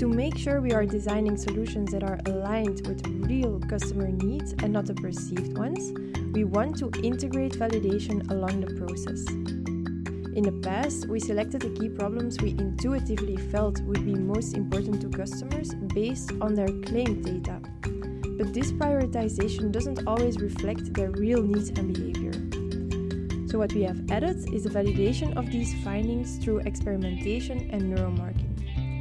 To make sure we are designing solutions that are aligned with real customer needs and not the perceived ones, we want to integrate validation along the process. In the past, we selected the key problems we intuitively felt would be most important to customers based on their claimed data. But this prioritization doesn't always reflect their real needs and behavior. So, what we have added is the validation of these findings through experimentation and neuromarking.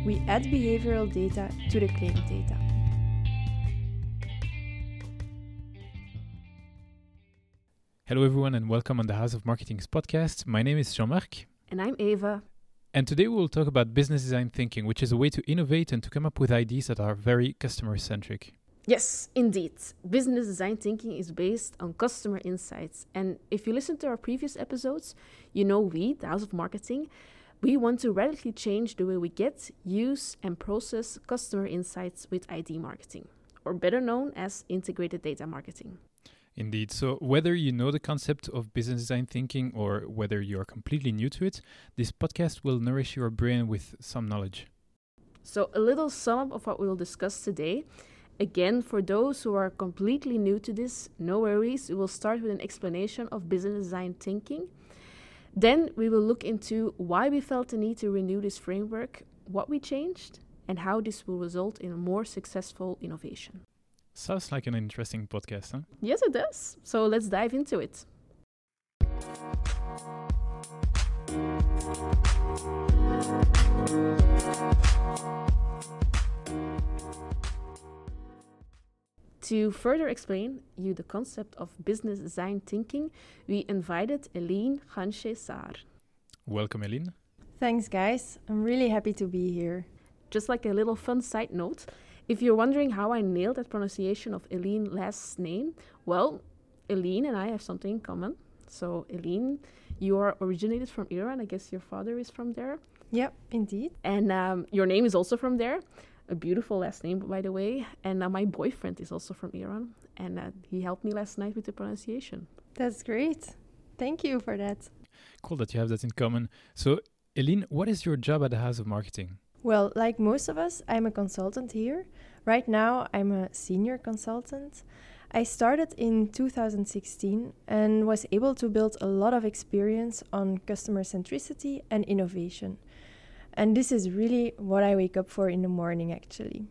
We add behavioral data to the claim data. Hello, everyone, and welcome on the House of Marketing's podcast. My name is Jean Marc. And I'm Eva. And today we will talk about business design thinking, which is a way to innovate and to come up with ideas that are very customer centric. Yes, indeed. Business design thinking is based on customer insights. And if you listen to our previous episodes, you know we, the House of Marketing, we want to radically change the way we get, use, and process customer insights with ID marketing, or better known as integrated data marketing. Indeed. So, whether you know the concept of business design thinking or whether you are completely new to it, this podcast will nourish your brain with some knowledge. So, a little sum up of what we will discuss today. Again, for those who are completely new to this, no worries. We will start with an explanation of business design thinking. Then we will look into why we felt the need to renew this framework, what we changed, and how this will result in a more successful innovation. Sounds like an interesting podcast, huh? Yes, it does. So let's dive into it. To further explain you the concept of business design thinking, we invited Eline Ganche Saar. Welcome, Eline. Thanks, guys. I'm really happy to be here. Just like a little fun side note, if you're wondering how I nailed that pronunciation of Eline last name, well, Eline and I have something in common. So, Eline, you are originated from Iran. I guess your father is from there. Yep, indeed. And um, your name is also from there. A beautiful last name, by the way. And uh, my boyfriend is also from Iran. And uh, he helped me last night with the pronunciation. That's great. Thank you for that. Cool that you have that in common. So, Eline, what is your job at the House of Marketing? Well, like most of us, I'm a consultant here. Right now, I'm a senior consultant. I started in 2016 and was able to build a lot of experience on customer centricity and innovation. And this is really what I wake up for in the morning, actually.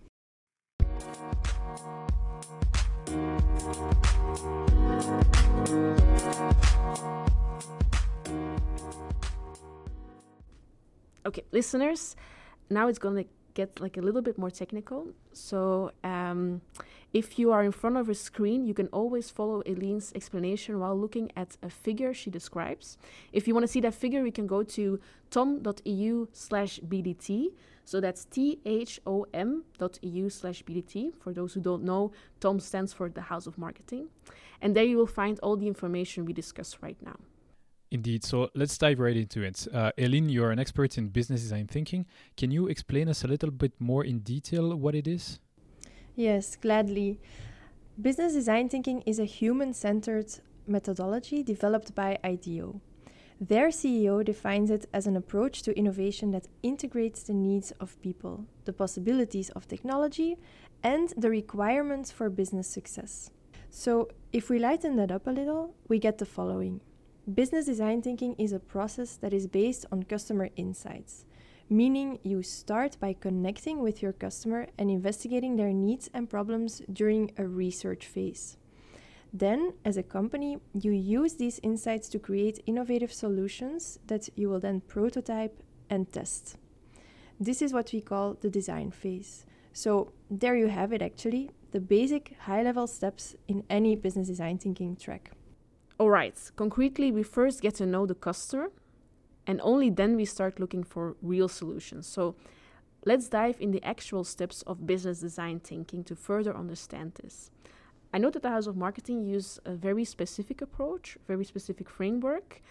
Okay, listeners, now it's going to get like a little bit more technical. So um, if you are in front of a screen, you can always follow Eline's explanation while looking at a figure she describes. If you want to see that figure, we can go to thom.eu slash BDT. So that's T-H-O-M dot EU slash BDT. For those who don't know, TOM stands for the House of Marketing. And there you will find all the information we discuss right now. Indeed. So let's dive right into it. Uh, Eline, you're an expert in business design thinking. Can you explain us a little bit more in detail what it is? Yes, gladly. Business design thinking is a human centered methodology developed by IDEO. Their CEO defines it as an approach to innovation that integrates the needs of people, the possibilities of technology, and the requirements for business success. So, if we lighten that up a little, we get the following. Business design thinking is a process that is based on customer insights, meaning you start by connecting with your customer and investigating their needs and problems during a research phase. Then, as a company, you use these insights to create innovative solutions that you will then prototype and test. This is what we call the design phase. So, there you have it actually, the basic high level steps in any business design thinking track. All right, concretely, we first get to know the customer and only then we start looking for real solutions. So let's dive in the actual steps of business design thinking to further understand this. I know that the House of Marketing use a very specific approach, very specific framework,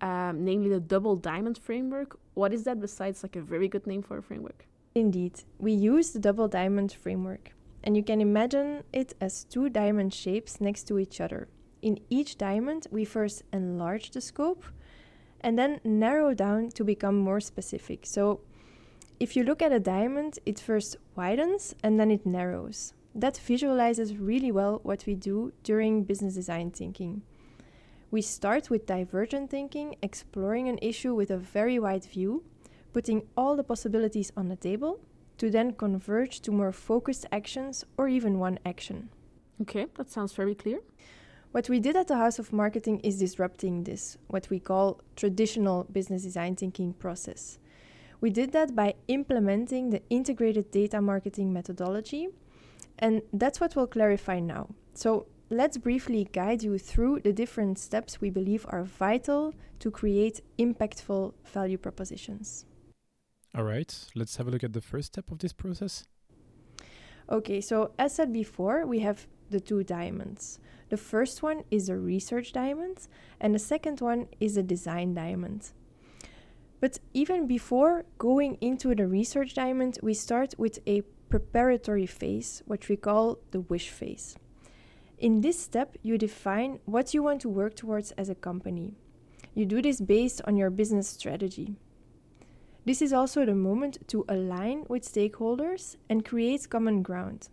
um, namely the double diamond framework. What is that besides like a very good name for a framework? Indeed, we use the double diamond framework, and you can imagine it as two diamond shapes next to each other. In each diamond, we first enlarge the scope and then narrow down to become more specific. So, if you look at a diamond, it first widens and then it narrows. That visualizes really well what we do during business design thinking. We start with divergent thinking, exploring an issue with a very wide view, putting all the possibilities on the table, to then converge to more focused actions or even one action. Okay, that sounds very clear. What we did at the House of Marketing is disrupting this, what we call traditional business design thinking process. We did that by implementing the integrated data marketing methodology, and that's what we'll clarify now. So, let's briefly guide you through the different steps we believe are vital to create impactful value propositions. All right, let's have a look at the first step of this process. Okay, so as said before, we have the two diamonds. The first one is a research diamond, and the second one is a design diamond. But even before going into the research diamond, we start with a preparatory phase, what we call the wish phase. In this step, you define what you want to work towards as a company. You do this based on your business strategy. This is also the moment to align with stakeholders and create common ground.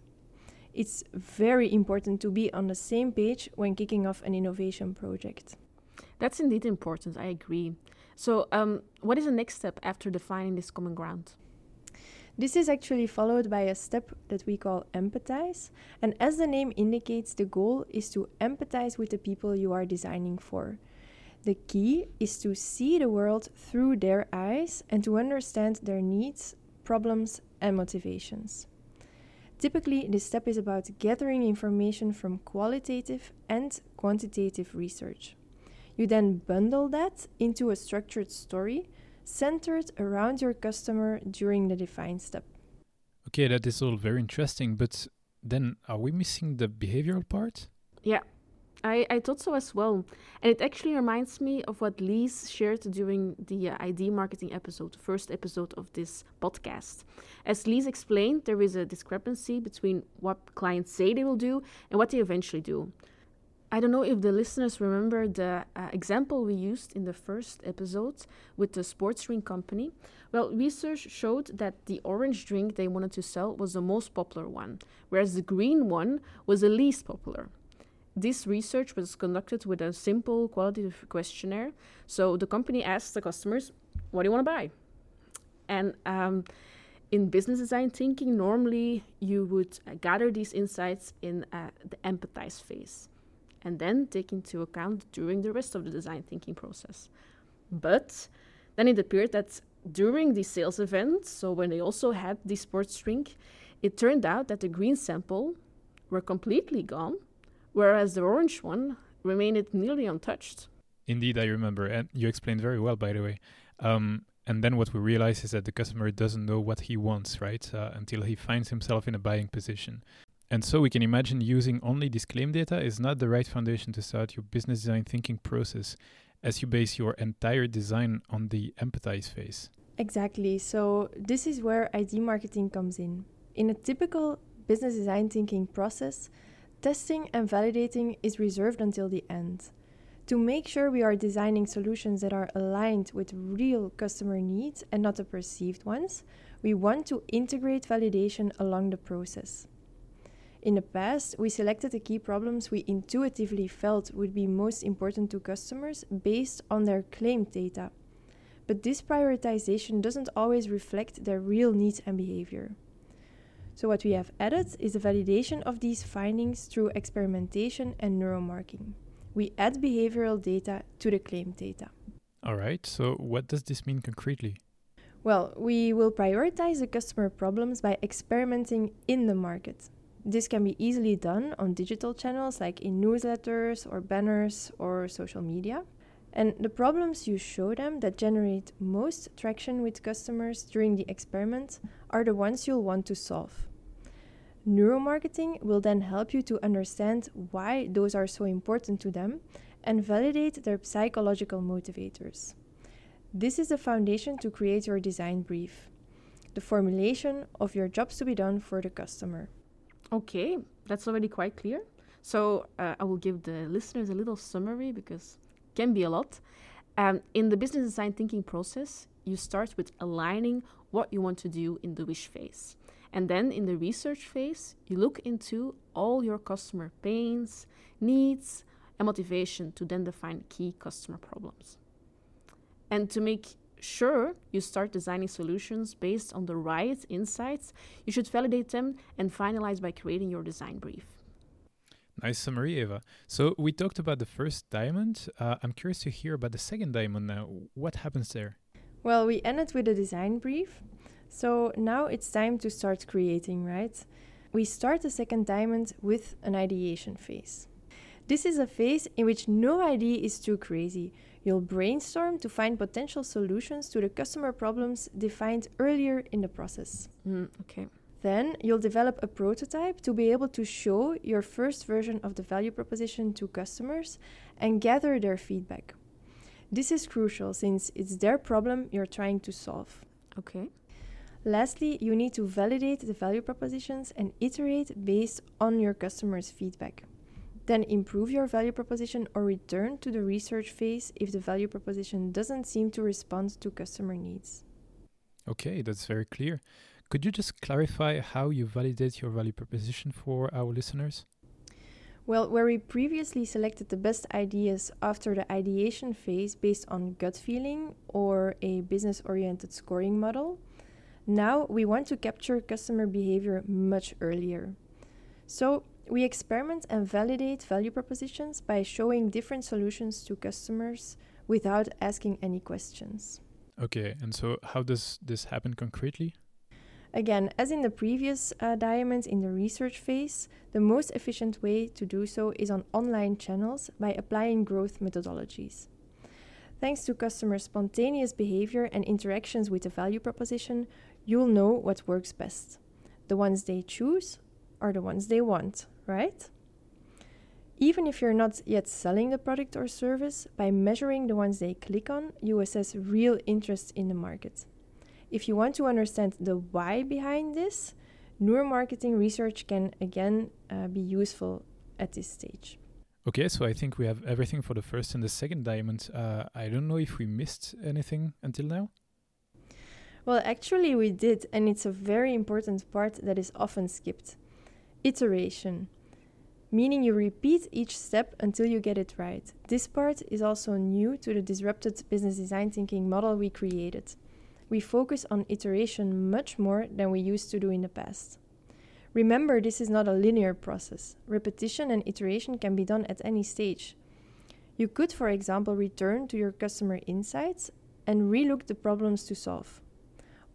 It's very important to be on the same page when kicking off an innovation project. That's indeed important, I agree. So, um, what is the next step after defining this common ground? This is actually followed by a step that we call empathize. And as the name indicates, the goal is to empathize with the people you are designing for. The key is to see the world through their eyes and to understand their needs, problems, and motivations. Typically, this step is about gathering information from qualitative and quantitative research. You then bundle that into a structured story centered around your customer during the define step. Okay, that is all very interesting, but then are we missing the behavioral part? Yeah, I, I thought so as well. And it actually reminds me of what Lise shared during the uh, ID marketing episode, the first episode of this podcast. As Lise explained, there is a discrepancy between what clients say they will do and what they eventually do. I don't know if the listeners remember the uh, example we used in the first episode with the sports drink company. Well, research showed that the orange drink they wanted to sell was the most popular one, whereas the green one was the least popular. This research was conducted with a simple qualitative questionnaire. So the company asked the customers, What do you want to buy? And um, in business design thinking, normally you would uh, gather these insights in uh, the empathize phase and then take into account during the rest of the design thinking process. But then it appeared that during the sales event, so when they also had the sports drink, it turned out that the green sample were completely gone, whereas the orange one remained nearly untouched. Indeed, I remember, and you explained very well, by the way. Um, and then what we realize is that the customer doesn't know what he wants, right? Uh, until he finds himself in a buying position. And so we can imagine using only this claim data is not the right foundation to start your business design thinking process as you base your entire design on the empathize phase. Exactly. So this is where ID marketing comes in. In a typical business design thinking process, testing and validating is reserved until the end. To make sure we are designing solutions that are aligned with real customer needs and not the perceived ones, we want to integrate validation along the process. In the past, we selected the key problems we intuitively felt would be most important to customers based on their claimed data. But this prioritization doesn't always reflect their real needs and behavior. So, what we have added is a validation of these findings through experimentation and neuromarking. We add behavioral data to the claim data. All right, so what does this mean concretely? Well, we will prioritize the customer problems by experimenting in the market. This can be easily done on digital channels like in newsletters or banners or social media. And the problems you show them that generate most traction with customers during the experiment are the ones you'll want to solve. Neuromarketing will then help you to understand why those are so important to them and validate their psychological motivators. This is the foundation to create your design brief, the formulation of your jobs to be done for the customer. Okay, that's already quite clear. So uh, I will give the listeners a little summary because it can be a lot. Um, in the business design thinking process, you start with aligning what you want to do in the wish phase. And then in the research phase, you look into all your customer pains, needs, and motivation to then define key customer problems. And to make sure you start designing solutions based on the right insights, you should validate them and finalize by creating your design brief. Nice summary, Eva. So we talked about the first diamond. Uh, I'm curious to hear about the second diamond now. What happens there? Well, we ended with a design brief. So now it's time to start creating, right? We start the second diamond with an ideation phase. This is a phase in which no idea is too crazy. You'll brainstorm to find potential solutions to the customer problems defined earlier in the process. Mm, okay. Then you'll develop a prototype to be able to show your first version of the value proposition to customers and gather their feedback. This is crucial since it's their problem you're trying to solve. Okay. Lastly, you need to validate the value propositions and iterate based on your customers' feedback. Then improve your value proposition or return to the research phase if the value proposition doesn't seem to respond to customer needs. Okay, that's very clear. Could you just clarify how you validate your value proposition for our listeners? Well, where we previously selected the best ideas after the ideation phase based on gut feeling or a business oriented scoring model, now we want to capture customer behavior much earlier. So we experiment and validate value propositions by showing different solutions to customers without asking any questions. Okay, and so how does this happen concretely? Again, as in the previous uh, diamonds in the research phase, the most efficient way to do so is on online channels by applying growth methodologies. Thanks to customer spontaneous behavior and interactions with the value proposition, you'll know what works best. The ones they choose are the ones they want, right? Even if you're not yet selling the product or service, by measuring the ones they click on, you assess real interest in the market. If you want to understand the why behind this, neuromarketing research can again uh, be useful at this stage. Okay, so I think we have everything for the first and the second diamond. Uh, I don't know if we missed anything until now. Well, actually, we did, and it's a very important part that is often skipped iteration, meaning you repeat each step until you get it right. This part is also new to the disrupted business design thinking model we created. We focus on iteration much more than we used to do in the past. Remember, this is not a linear process. Repetition and iteration can be done at any stage. You could, for example, return to your customer insights and relook the problems to solve.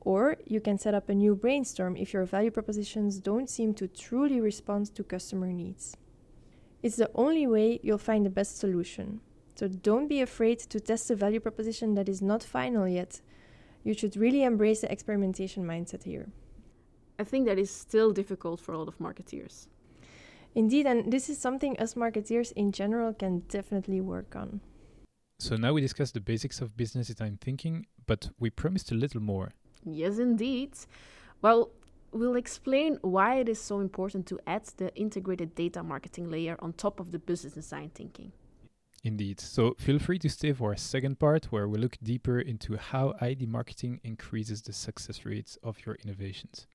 Or you can set up a new brainstorm if your value propositions don't seem to truly respond to customer needs. It's the only way you'll find the best solution. So don't be afraid to test a value proposition that is not final yet. You should really embrace the experimentation mindset here. I think that is still difficult for a lot of marketeers. Indeed, and this is something us marketeers in general can definitely work on. So now we discussed the basics of business design thinking, but we promised a little more. Yes, indeed. Well, we'll explain why it is so important to add the integrated data marketing layer on top of the business design thinking. Indeed. So feel free to stay for a second part where we look deeper into how ID marketing increases the success rates of your innovations.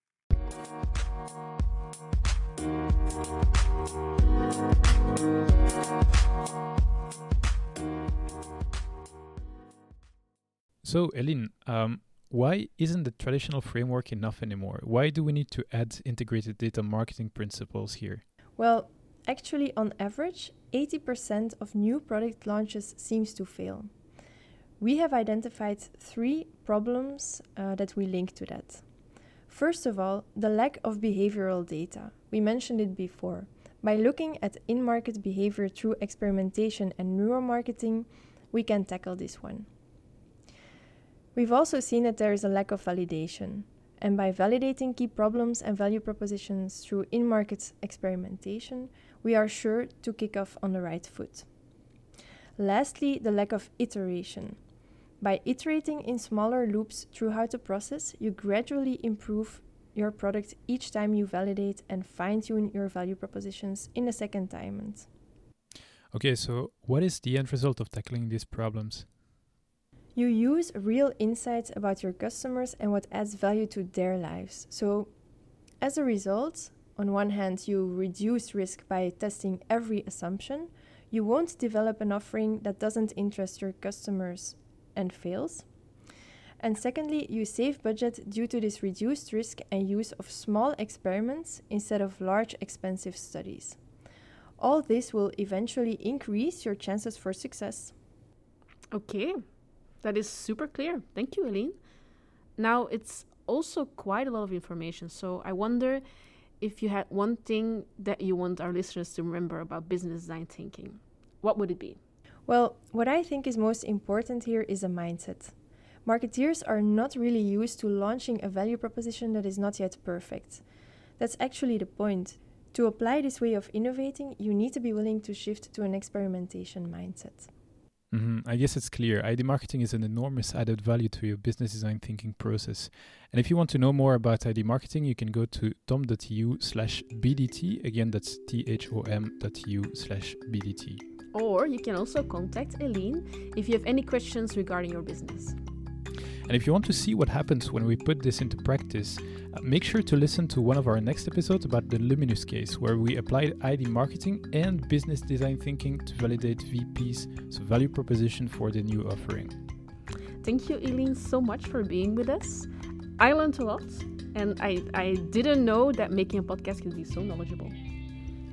So, Eline, um, why isn't the traditional framework enough anymore? Why do we need to add integrated data marketing principles here? Well, actually, on average, 80% of new product launches seems to fail. We have identified three problems uh, that we link to that. First of all, the lack of behavioral data. We mentioned it before. By looking at in market behavior through experimentation and neuromarketing, we can tackle this one. We've also seen that there is a lack of validation, and by validating key problems and value propositions through in market experimentation, we are sure to kick off on the right foot. Lastly, the lack of iteration. By iterating in smaller loops throughout the process, you gradually improve your product each time you validate and fine tune your value propositions in the second diamond. Okay, so what is the end result of tackling these problems? You use real insights about your customers and what adds value to their lives. So, as a result, on one hand, you reduce risk by testing every assumption. You won't develop an offering that doesn't interest your customers and fails. And secondly, you save budget due to this reduced risk and use of small experiments instead of large expensive studies. All this will eventually increase your chances for success. Okay, that is super clear. Thank you, Eline. Now, it's also quite a lot of information, so I wonder if you had one thing that you want our listeners to remember about business design thinking, what would it be? Well, what I think is most important here is a mindset. Marketeers are not really used to launching a value proposition that is not yet perfect. That's actually the point. To apply this way of innovating, you need to be willing to shift to an experimentation mindset. Mm-hmm. I guess it's clear. ID marketing is an enormous added value to your business design thinking process. And if you want to know more about ID marketing, you can go to thom.eu slash BDT. Again, that's T-H-O-M.eu slash BDT. Or you can also contact Eline if you have any questions regarding your business. And if you want to see what happens when we put this into practice, uh, make sure to listen to one of our next episodes about the Luminus case, where we applied ID marketing and business design thinking to validate VP's so value proposition for the new offering. Thank you, Eline, so much for being with us. I learned a lot, and I, I didn't know that making a podcast could be so knowledgeable.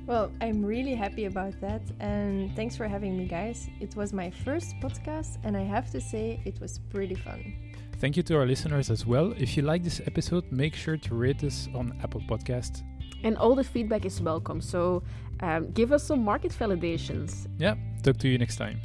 Well, I'm really happy about that, and thanks for having me, guys. It was my first podcast, and I have to say, it was pretty fun. Thank you to our listeners as well. If you like this episode, make sure to rate us on Apple Podcast. And all the feedback is welcome, so um, give us some market validations. Yeah, talk to you next time.